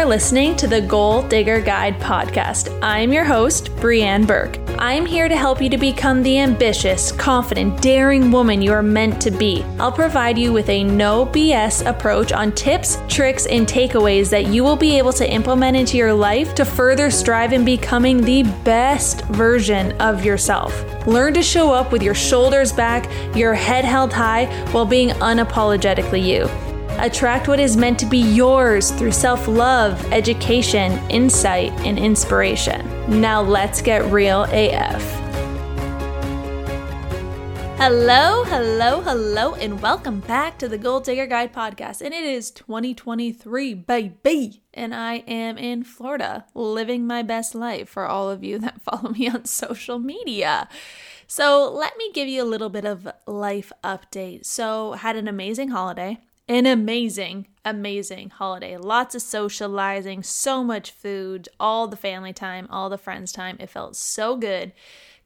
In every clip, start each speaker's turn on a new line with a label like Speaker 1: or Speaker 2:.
Speaker 1: are listening to the Goal Digger Guide podcast. I'm your host, Breanne Burke. I'm here to help you to become the ambitious, confident, daring woman you are meant to be. I'll provide you with a no BS approach on tips, tricks, and takeaways that you will be able to implement into your life to further strive in becoming the best version of yourself. Learn to show up with your shoulders back, your head held high, while being unapologetically you. Attract what is meant to be yours through self love, education, insight, and inspiration. Now let's get real AF. Hello, hello, hello, and welcome back to the Goal Digger Guide podcast. And it is 2023, baby. And I am in Florida living my best life for all of you that follow me on social media. So, let me give you a little bit of life update. So, had an amazing holiday an amazing, amazing holiday. Lots of socializing, so much food, all the family time, all the friends time. It felt so good.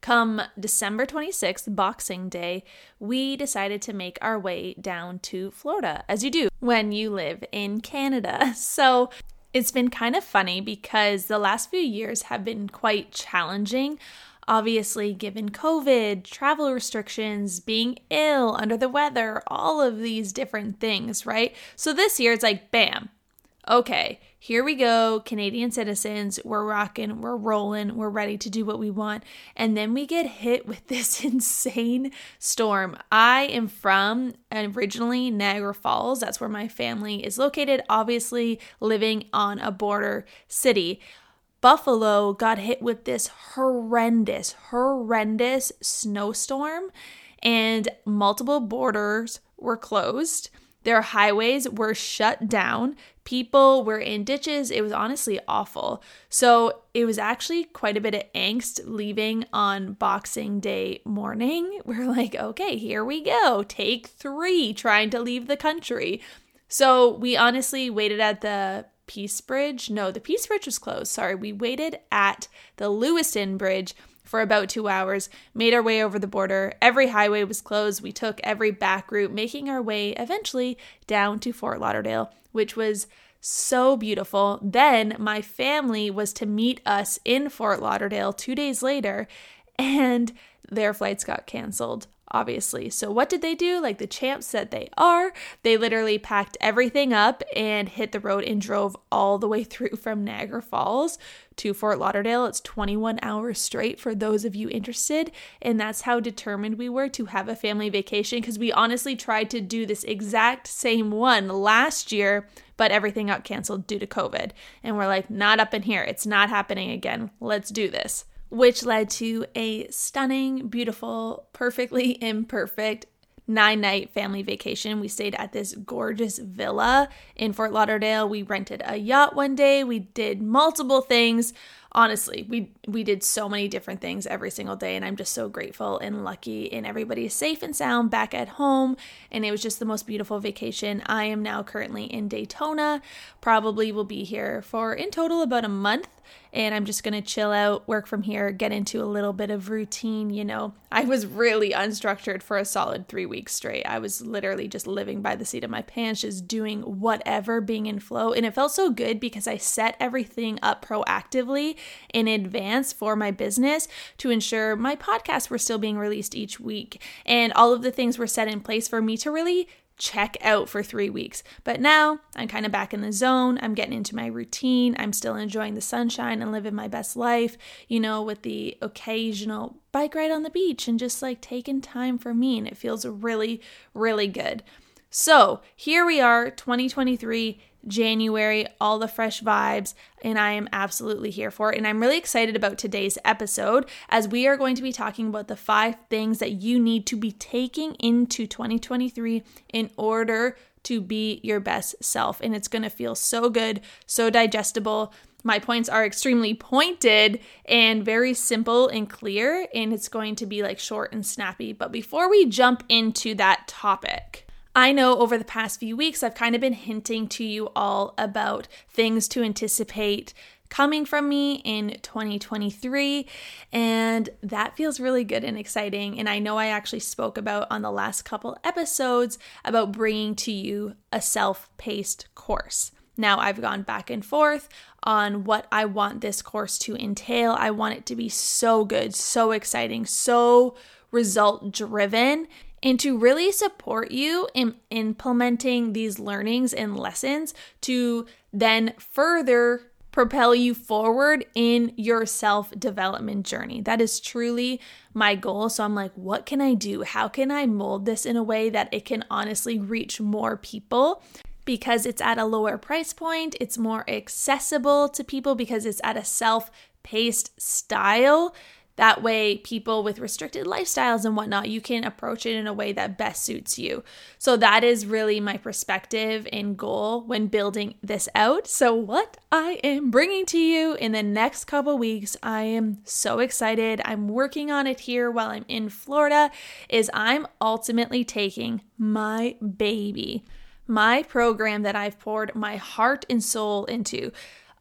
Speaker 1: Come December 26th, Boxing Day, we decided to make our way down to Florida, as you do when you live in Canada. So it's been kind of funny because the last few years have been quite challenging Obviously, given COVID, travel restrictions, being ill, under the weather, all of these different things, right? So this year it's like, bam, okay, here we go, Canadian citizens, we're rocking, we're rolling, we're ready to do what we want. And then we get hit with this insane storm. I am from originally Niagara Falls, that's where my family is located, obviously living on a border city. Buffalo got hit with this horrendous, horrendous snowstorm, and multiple borders were closed. Their highways were shut down. People were in ditches. It was honestly awful. So it was actually quite a bit of angst leaving on Boxing Day morning. We're like, okay, here we go. Take three trying to leave the country. So we honestly waited at the Peace Bridge. No, the Peace Bridge was closed. Sorry. We waited at the Lewiston Bridge for about two hours, made our way over the border. Every highway was closed. We took every back route, making our way eventually down to Fort Lauderdale, which was so beautiful. Then my family was to meet us in Fort Lauderdale two days later, and their flights got canceled obviously. So, what did they do? Like the champs that they are, they literally packed everything up and hit the road and drove all the way through from Niagara Falls to Fort Lauderdale. It's 21 hours straight for those of you interested. And that's how determined we were to have a family vacation because we honestly tried to do this exact same one last year. But everything got canceled due to COVID. And we're like, not up in here. It's not happening again. Let's do this which led to a stunning, beautiful, perfectly imperfect nine night family vacation. We stayed at this gorgeous villa in Fort Lauderdale. We rented a yacht one day. We did multiple things honestly, we we did so many different things every single day and I'm just so grateful and lucky and everybody is safe and sound back at home and it was just the most beautiful vacation. I am now currently in Daytona. Probably will be here for in total about a month and I'm just going to chill out, work from here, get into a little bit of routine, you know. I was really unstructured for a solid 3 weeks straight. I was literally just living by the seat of my pants, just doing whatever, being in flow, and it felt so good because I set everything up proactively in advance for my business to ensure my podcasts were still being released each week. And all of the things were set in place for me to really check out for three weeks. But now I'm kind of back in the zone. I'm getting into my routine. I'm still enjoying the sunshine and living my best life, you know, with the occasional bike ride on the beach and just like taking time for me. And it feels really, really good. So here we are, 2023. January, all the fresh vibes, and I am absolutely here for it. And I'm really excited about today's episode as we are going to be talking about the five things that you need to be taking into 2023 in order to be your best self. And it's going to feel so good, so digestible. My points are extremely pointed and very simple and clear, and it's going to be like short and snappy. But before we jump into that topic, I know over the past few weeks, I've kind of been hinting to you all about things to anticipate coming from me in 2023 and that feels really good and exciting and I know I actually spoke about on the last couple episodes about bringing to you a self-paced course. Now I've gone back and forth on what I want this course to entail. I want it to be so good, so exciting, so result driven and to really support you in implementing these learnings and lessons to then further propel you forward in your self development journey. That is truly my goal. So I'm like, what can I do? How can I mold this in a way that it can honestly reach more people? Because it's at a lower price point, it's more accessible to people because it's at a self paced style that way, people with restricted lifestyles and whatnot, you can approach it in a way that best suits you. So, that is really my perspective and goal when building this out. So, what I am bringing to you in the next couple weeks, I am so excited. I'm working on it here while I'm in Florida, is I'm ultimately taking my baby, my program that I've poured my heart and soul into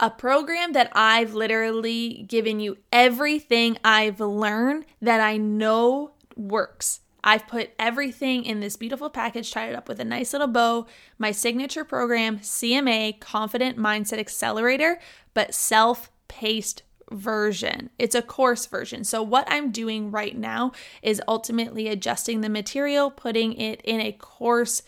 Speaker 1: a program that I've literally given you everything I've learned that I know works. I've put everything in this beautiful package, tied it up with a nice little bow. My signature program, CMA, Confident Mindset Accelerator, but self paced version. It's a course version. So, what I'm doing right now is ultimately adjusting the material, putting it in a course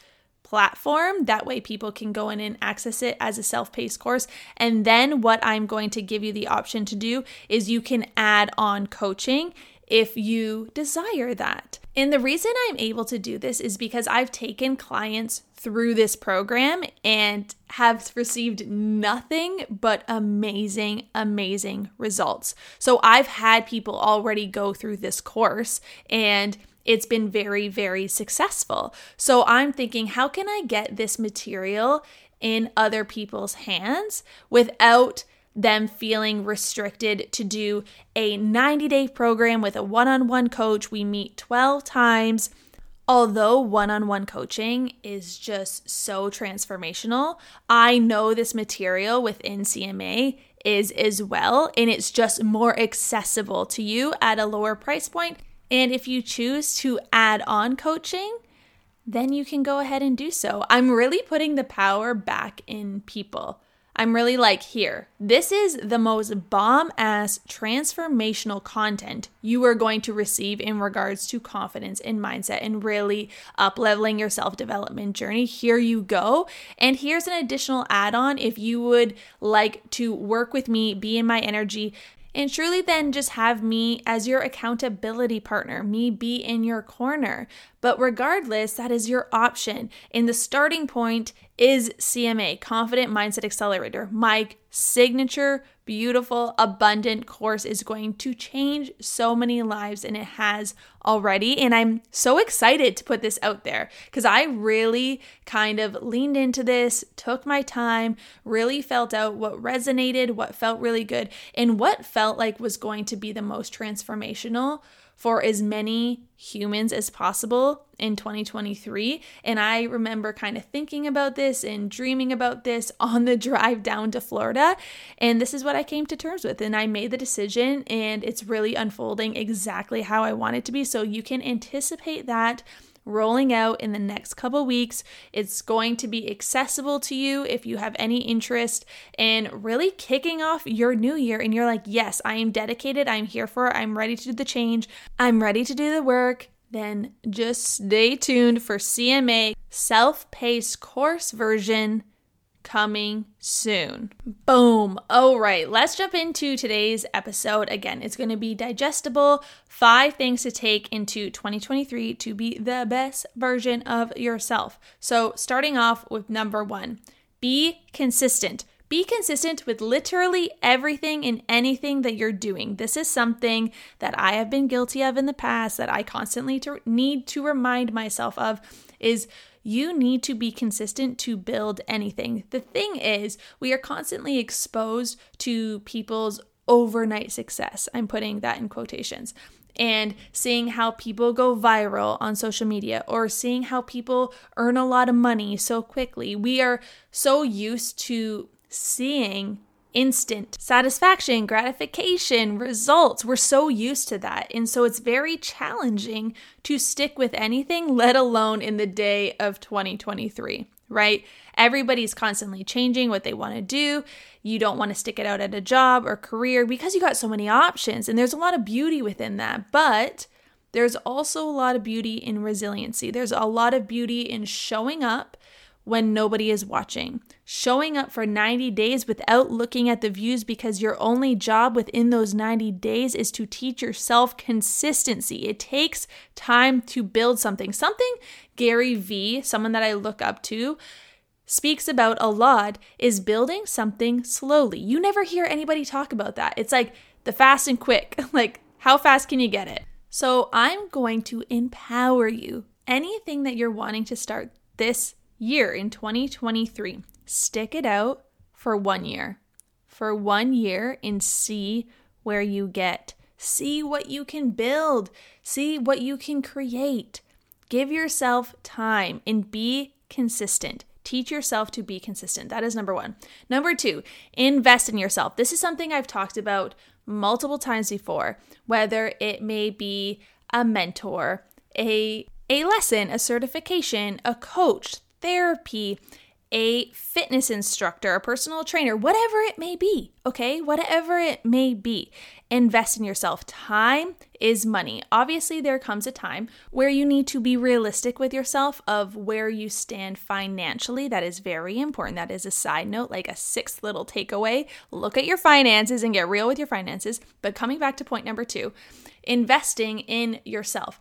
Speaker 1: platform. That way, people can go in and access it as a self paced course. And then, what I'm going to give you the option to do is you can add on coaching if you desire that. And the reason I'm able to do this is because I've taken clients through this program and have received nothing but amazing, amazing results. So I've had people already go through this course and it's been very, very successful. So I'm thinking, how can I get this material in other people's hands without them feeling restricted to do a 90 day program with a one on one coach? We meet 12 times. Although one on one coaching is just so transformational, I know this material within CMA is as well, and it's just more accessible to you at a lower price point and if you choose to add on coaching, then you can go ahead and do so. I'm really putting the power back in people. I'm really like, here, this is the most bomb ass transformational content you are going to receive in regards to confidence and mindset and really up leveling your self development journey. Here you go. And here's an additional add on if you would like to work with me, be in my energy, and truly then just have me as your accountability partner, me be in your corner. But regardless, that is your option. And the starting point is CMA, Confident Mindset Accelerator. My signature, beautiful, abundant course is going to change so many lives, and it has already. And I'm so excited to put this out there because I really kind of leaned into this, took my time, really felt out what resonated, what felt really good, and what felt like was going to be the most transformational for as many humans as possible in 2023. And I remember kind of thinking about this and dreaming about this on the drive down to Florida. And this is what I came to terms with. And I made the decision, and it's really unfolding exactly how I want it to be. So you can anticipate that rolling out in the next couple weeks. It's going to be accessible to you if you have any interest in really kicking off your new year and you're like, yes, I am dedicated, I'm here for it, I'm ready to do the change, I'm ready to do the work. Then just stay tuned for CMA self paced course version coming soon. Boom. All right, let's jump into today's episode. Again, it's going to be digestible. Five things to take into 2023 to be the best version of yourself. So, starting off with number one be consistent. Be consistent with literally everything and anything that you're doing. This is something that I have been guilty of in the past that I constantly to need to remind myself of is you need to be consistent to build anything. The thing is, we are constantly exposed to people's overnight success. I'm putting that in quotations. And seeing how people go viral on social media or seeing how people earn a lot of money so quickly. We are so used to seeing instant satisfaction, gratification, results. We're so used to that. And so it's very challenging to stick with anything, let alone in the day of 2023. right? Everybody's constantly changing what they want to do. You don't want to stick it out at a job or career because you got so many options. And there's a lot of beauty within that. But there's also a lot of beauty in resiliency. There's a lot of beauty in showing up when nobody is watching. Showing up for 90 days without looking at the views because your only job within those 90 days is to teach yourself consistency. It takes time to build something. Something Gary Vee, someone that I look up to, speaks about a lot is building something slowly. You never hear anybody talk about that. It's like the fast and quick. like, how fast can you get it? So, I'm going to empower you. Anything that you're wanting to start this year in 2023. Stick it out for one year. For one year and see where you get. See what you can build. See what you can create. Give yourself time and be consistent. Teach yourself to be consistent. That is number one. Number two, invest in yourself. This is something I've talked about multiple times before, whether it may be a mentor, a, a lesson, a certification, a coach, therapy, a fitness instructor, a personal trainer, whatever it may be, okay? Whatever it may be. Invest in yourself. Time is money. Obviously, there comes a time where you need to be realistic with yourself of where you stand financially. That is very important. That is a side note, like a sixth little takeaway. Look at your finances and get real with your finances. But coming back to point number two, investing in yourself.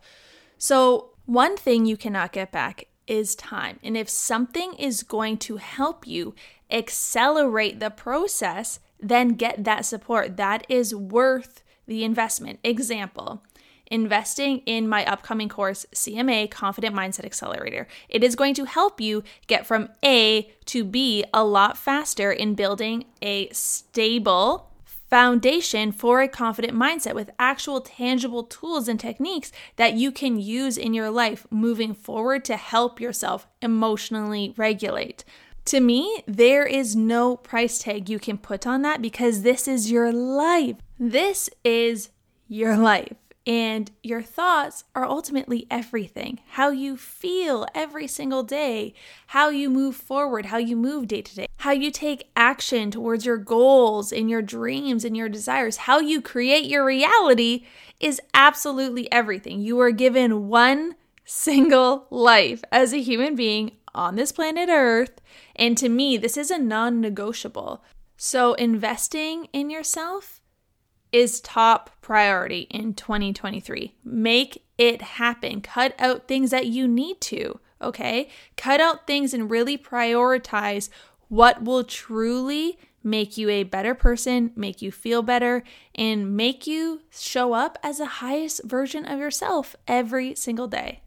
Speaker 1: So, one thing you cannot get back is time. And if something is going to help you accelerate the process, then get that support. That is worth the investment. Example, investing in my upcoming course, CMA Confident Mindset Accelerator. It is going to help you get from A to B a lot faster in building a stable, foundation for a confident mindset with actual tangible tools and techniques that you can use in your life moving forward to help yourself emotionally regulate. To me, there is no price tag you can put on that because this is your life. This is your life. And your thoughts are ultimately everything. How you feel every single day, how you move forward, how you move day to day, how you take action towards your goals and your dreams and your desires, how you create your reality is absolutely everything. You are given one single life as a human being on this planet Earth. And to me, this is a non negotiable. So, investing in yourself is top priority in 2023. Make it happen. Cut out things that you need to, okay? Cut out things and really prioritize what will truly make you a better person, make you feel better, and make you show up as the highest version of yourself every single day.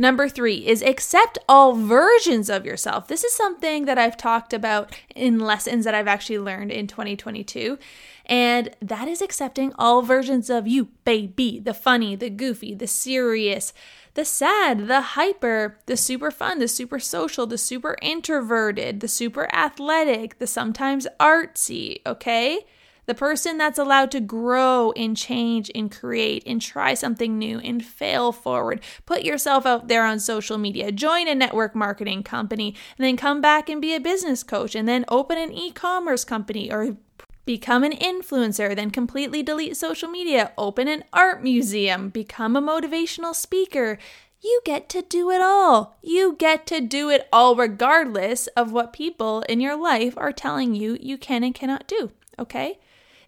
Speaker 1: Number three is accept all versions of yourself. This is something that I've talked about in lessons that I've actually learned in 2022. And that is accepting all versions of you, baby. The funny, the goofy, the serious, the sad, the hyper, the super fun, the super social, the super introverted, the super athletic, the sometimes artsy, okay? The person that's allowed to grow and change and create and try something new and fail forward. Put yourself out there on social media, join a network marketing company, and then come back and be a business coach, and then open an e commerce company or become an influencer, then completely delete social media, open an art museum, become a motivational speaker. You get to do it all. You get to do it all, regardless of what people in your life are telling you you can and cannot do. Okay?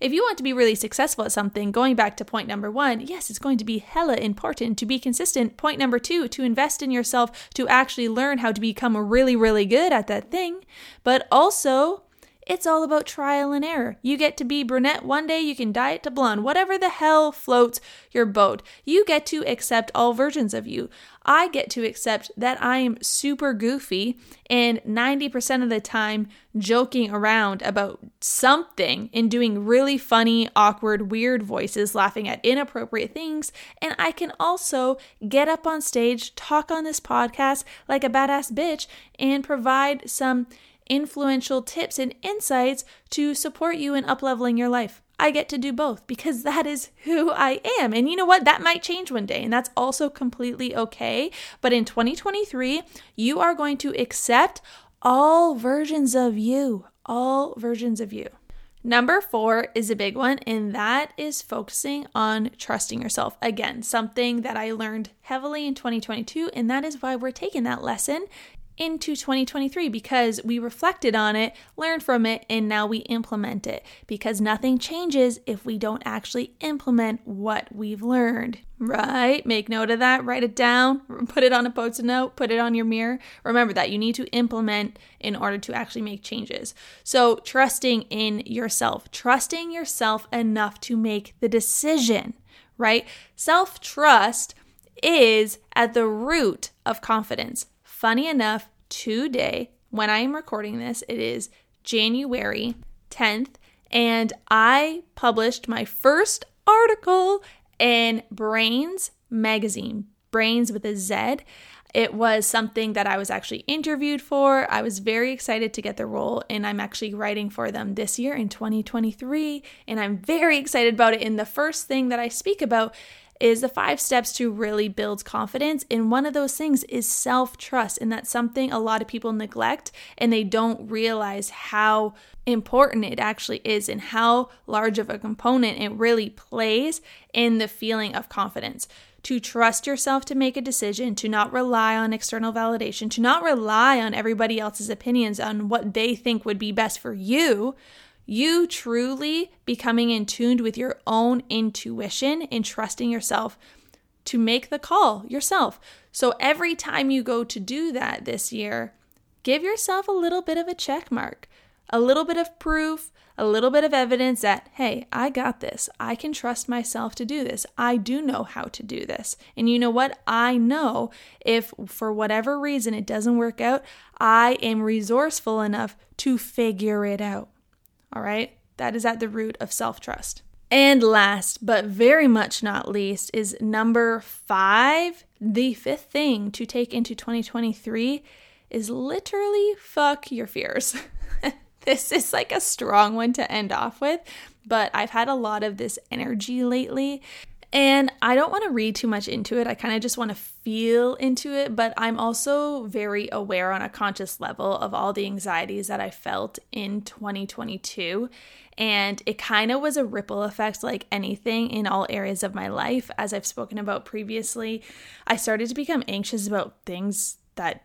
Speaker 1: If you want to be really successful at something, going back to point number one, yes, it's going to be hella important to be consistent. Point number two, to invest in yourself to actually learn how to become really, really good at that thing. But also, it's all about trial and error. You get to be brunette one day, you can dye it to blonde, whatever the hell floats your boat. You get to accept all versions of you. I get to accept that I am super goofy and 90% of the time joking around about something and doing really funny, awkward, weird voices, laughing at inappropriate things. And I can also get up on stage, talk on this podcast like a badass bitch, and provide some influential tips and insights to support you in upleveling your life. I get to do both because that is who I am. And you know what? That might change one day, and that's also completely okay. But in 2023, you are going to accept all versions of you, all versions of you. Number four is a big one, and that is focusing on trusting yourself. Again, something that I learned heavily in 2022, and that is why we're taking that lesson into 2023 because we reflected on it, learned from it, and now we implement it. Because nothing changes if we don't actually implement what we've learned. Right? Make note of that, write it down, put it on a post it note, put it on your mirror. Remember that you need to implement in order to actually make changes. So, trusting in yourself, trusting yourself enough to make the decision, right? Self trust is at the root of confidence. Funny enough, today, when I am recording this, it is January 10th, and I published my first article in Brainz magazine, Brainz with a Z. It was something that I was actually interviewed for. I was very excited to get the role, and I'm actually writing for them this year in 2023. And I'm very excited about it. And the first thing that I speak about is the five steps to really build confidence. And one of those things is self trust. And that's something a lot of people neglect and they don't realize how important it actually is and how large of a component it really plays in the feeling of confidence. To trust yourself to make a decision, to not rely on external validation, to not rely on everybody else's opinions on what they think would be best for you, you truly becoming in tuned with your own intuition and trusting yourself to make the call yourself. So every time you go to do that this year, give yourself a little bit of a check mark, a little bit of proof, a little bit of evidence that, hey, I got this. I can trust myself to do this. I do know how to do this. And you know what? I know if for whatever reason it doesn't work out, I am resourceful enough to figure it out. All right, that is at the root of self trust. And last, but very much not least, is number five. The fifth thing to take into 2023 is literally fuck your fears. this is like a strong one to end off with, but I've had a lot of this energy lately. And I don't want to read too much into it. I kind of just want to feel into it, but I'm also very aware on a conscious level of all the anxieties that I felt in 2022. And it kind of was a ripple effect, like anything in all areas of my life. As I've spoken about previously, I started to become anxious about things that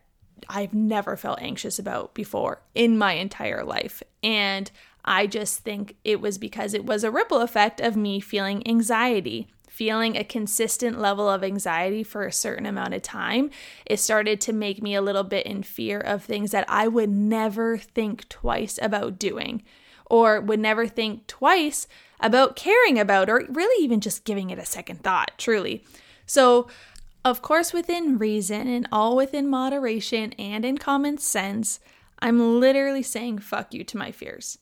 Speaker 1: I've never felt anxious about before in my entire life. And I just think it was because it was a ripple effect of me feeling anxiety feeling a consistent level of anxiety for a certain amount of time, it started to make me a little bit in fear of things that I would never think twice about doing or would never think twice about caring about or really even just giving it a second thought, truly. So, of course, within reason and all within moderation and in common sense, I'm literally saying fuck you to my fears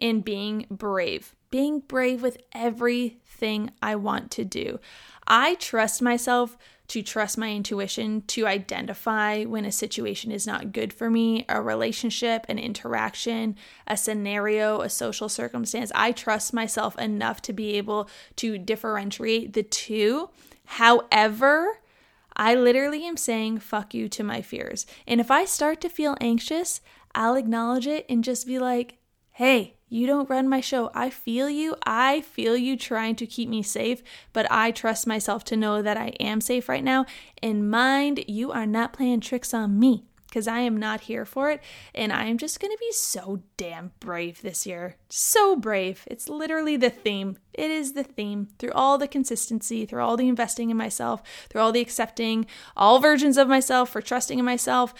Speaker 1: and being brave, being brave with everything I want to do. I trust myself to trust my intuition to identify when a situation is not good for me, a relationship, an interaction, a scenario, a social circumstance. I trust myself enough to be able to differentiate the two. However, I literally am saying fuck you to my fears. And if I start to feel anxious, I'll acknowledge it and just be like, hey, you don't run my show. I feel you. I feel you trying to keep me safe, but I trust myself to know that I am safe right now. And mind, you are not playing tricks on me because I am not here for it. And I am just going to be so damn brave this year. So brave. It's literally the theme. It is the theme through all the consistency, through all the investing in myself, through all the accepting all versions of myself, for trusting in myself.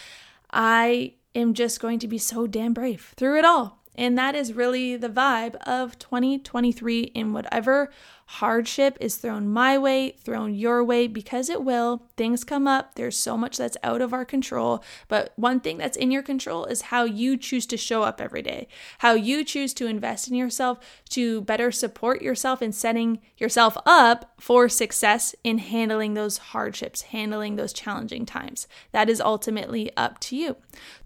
Speaker 1: I am just going to be so damn brave through it all. And that is really the vibe of 2023 in whatever hardship is thrown my way, thrown your way, because it will. Things come up. There's so much that's out of our control. But one thing that's in your control is how you choose to show up every day, how you choose to invest in yourself to better support yourself and setting yourself up for success in handling those hardships, handling those challenging times. That is ultimately up to you.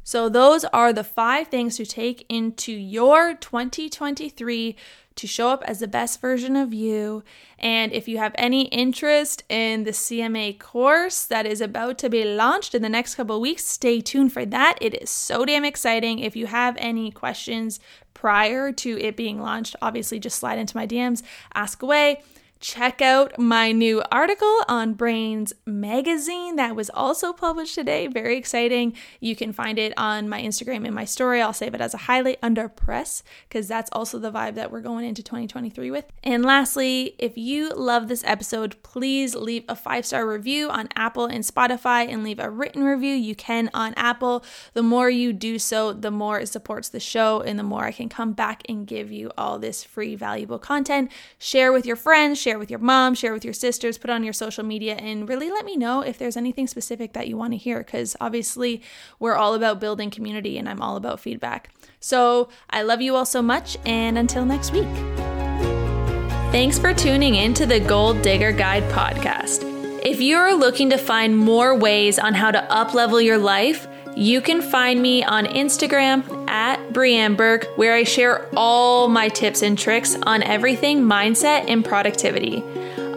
Speaker 1: So, those are the five things to take into your 2023 to show up as the best version of you. And if you have any interest in the CMA course that is about to be launched in the next couple weeks, stay tuned for that. It is so damn exciting. If you have any questions prior to it being launched, obviously just slide into my DMs, ask away check out my new article on Brainz Magazine that was also published today. Very exciting. You can find it on my Instagram in my story. I'll save it as a highlight under press because that's also the vibe that we're going into 2023 with. And lastly, if you love this episode, please leave a five star review on Apple and Spotify and leave a written review. You can on Apple. The more you do so, the more it supports the show and the more I can come back and give you all this free, valuable content. Share with your friends, share share with your mom, share with your sisters, put on your social media, and really let me know if there's anything specific that you want to hear because obviously we're all about building community and I'm all about feedback. So I love you all so much, and until next week. Thanks for tuning in to the Goal Digger Guide podcast. If you're looking to find more ways on how to uplevel your life, you can find me on Instagram at breanneburke, where I share all my tips and tricks on everything mindset and productivity.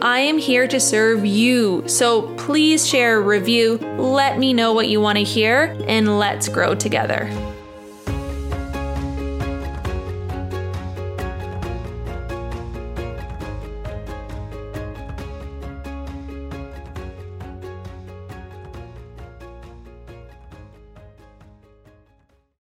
Speaker 1: I am here to serve you, so please share a review, let me know what you want to hear, and let's grow together.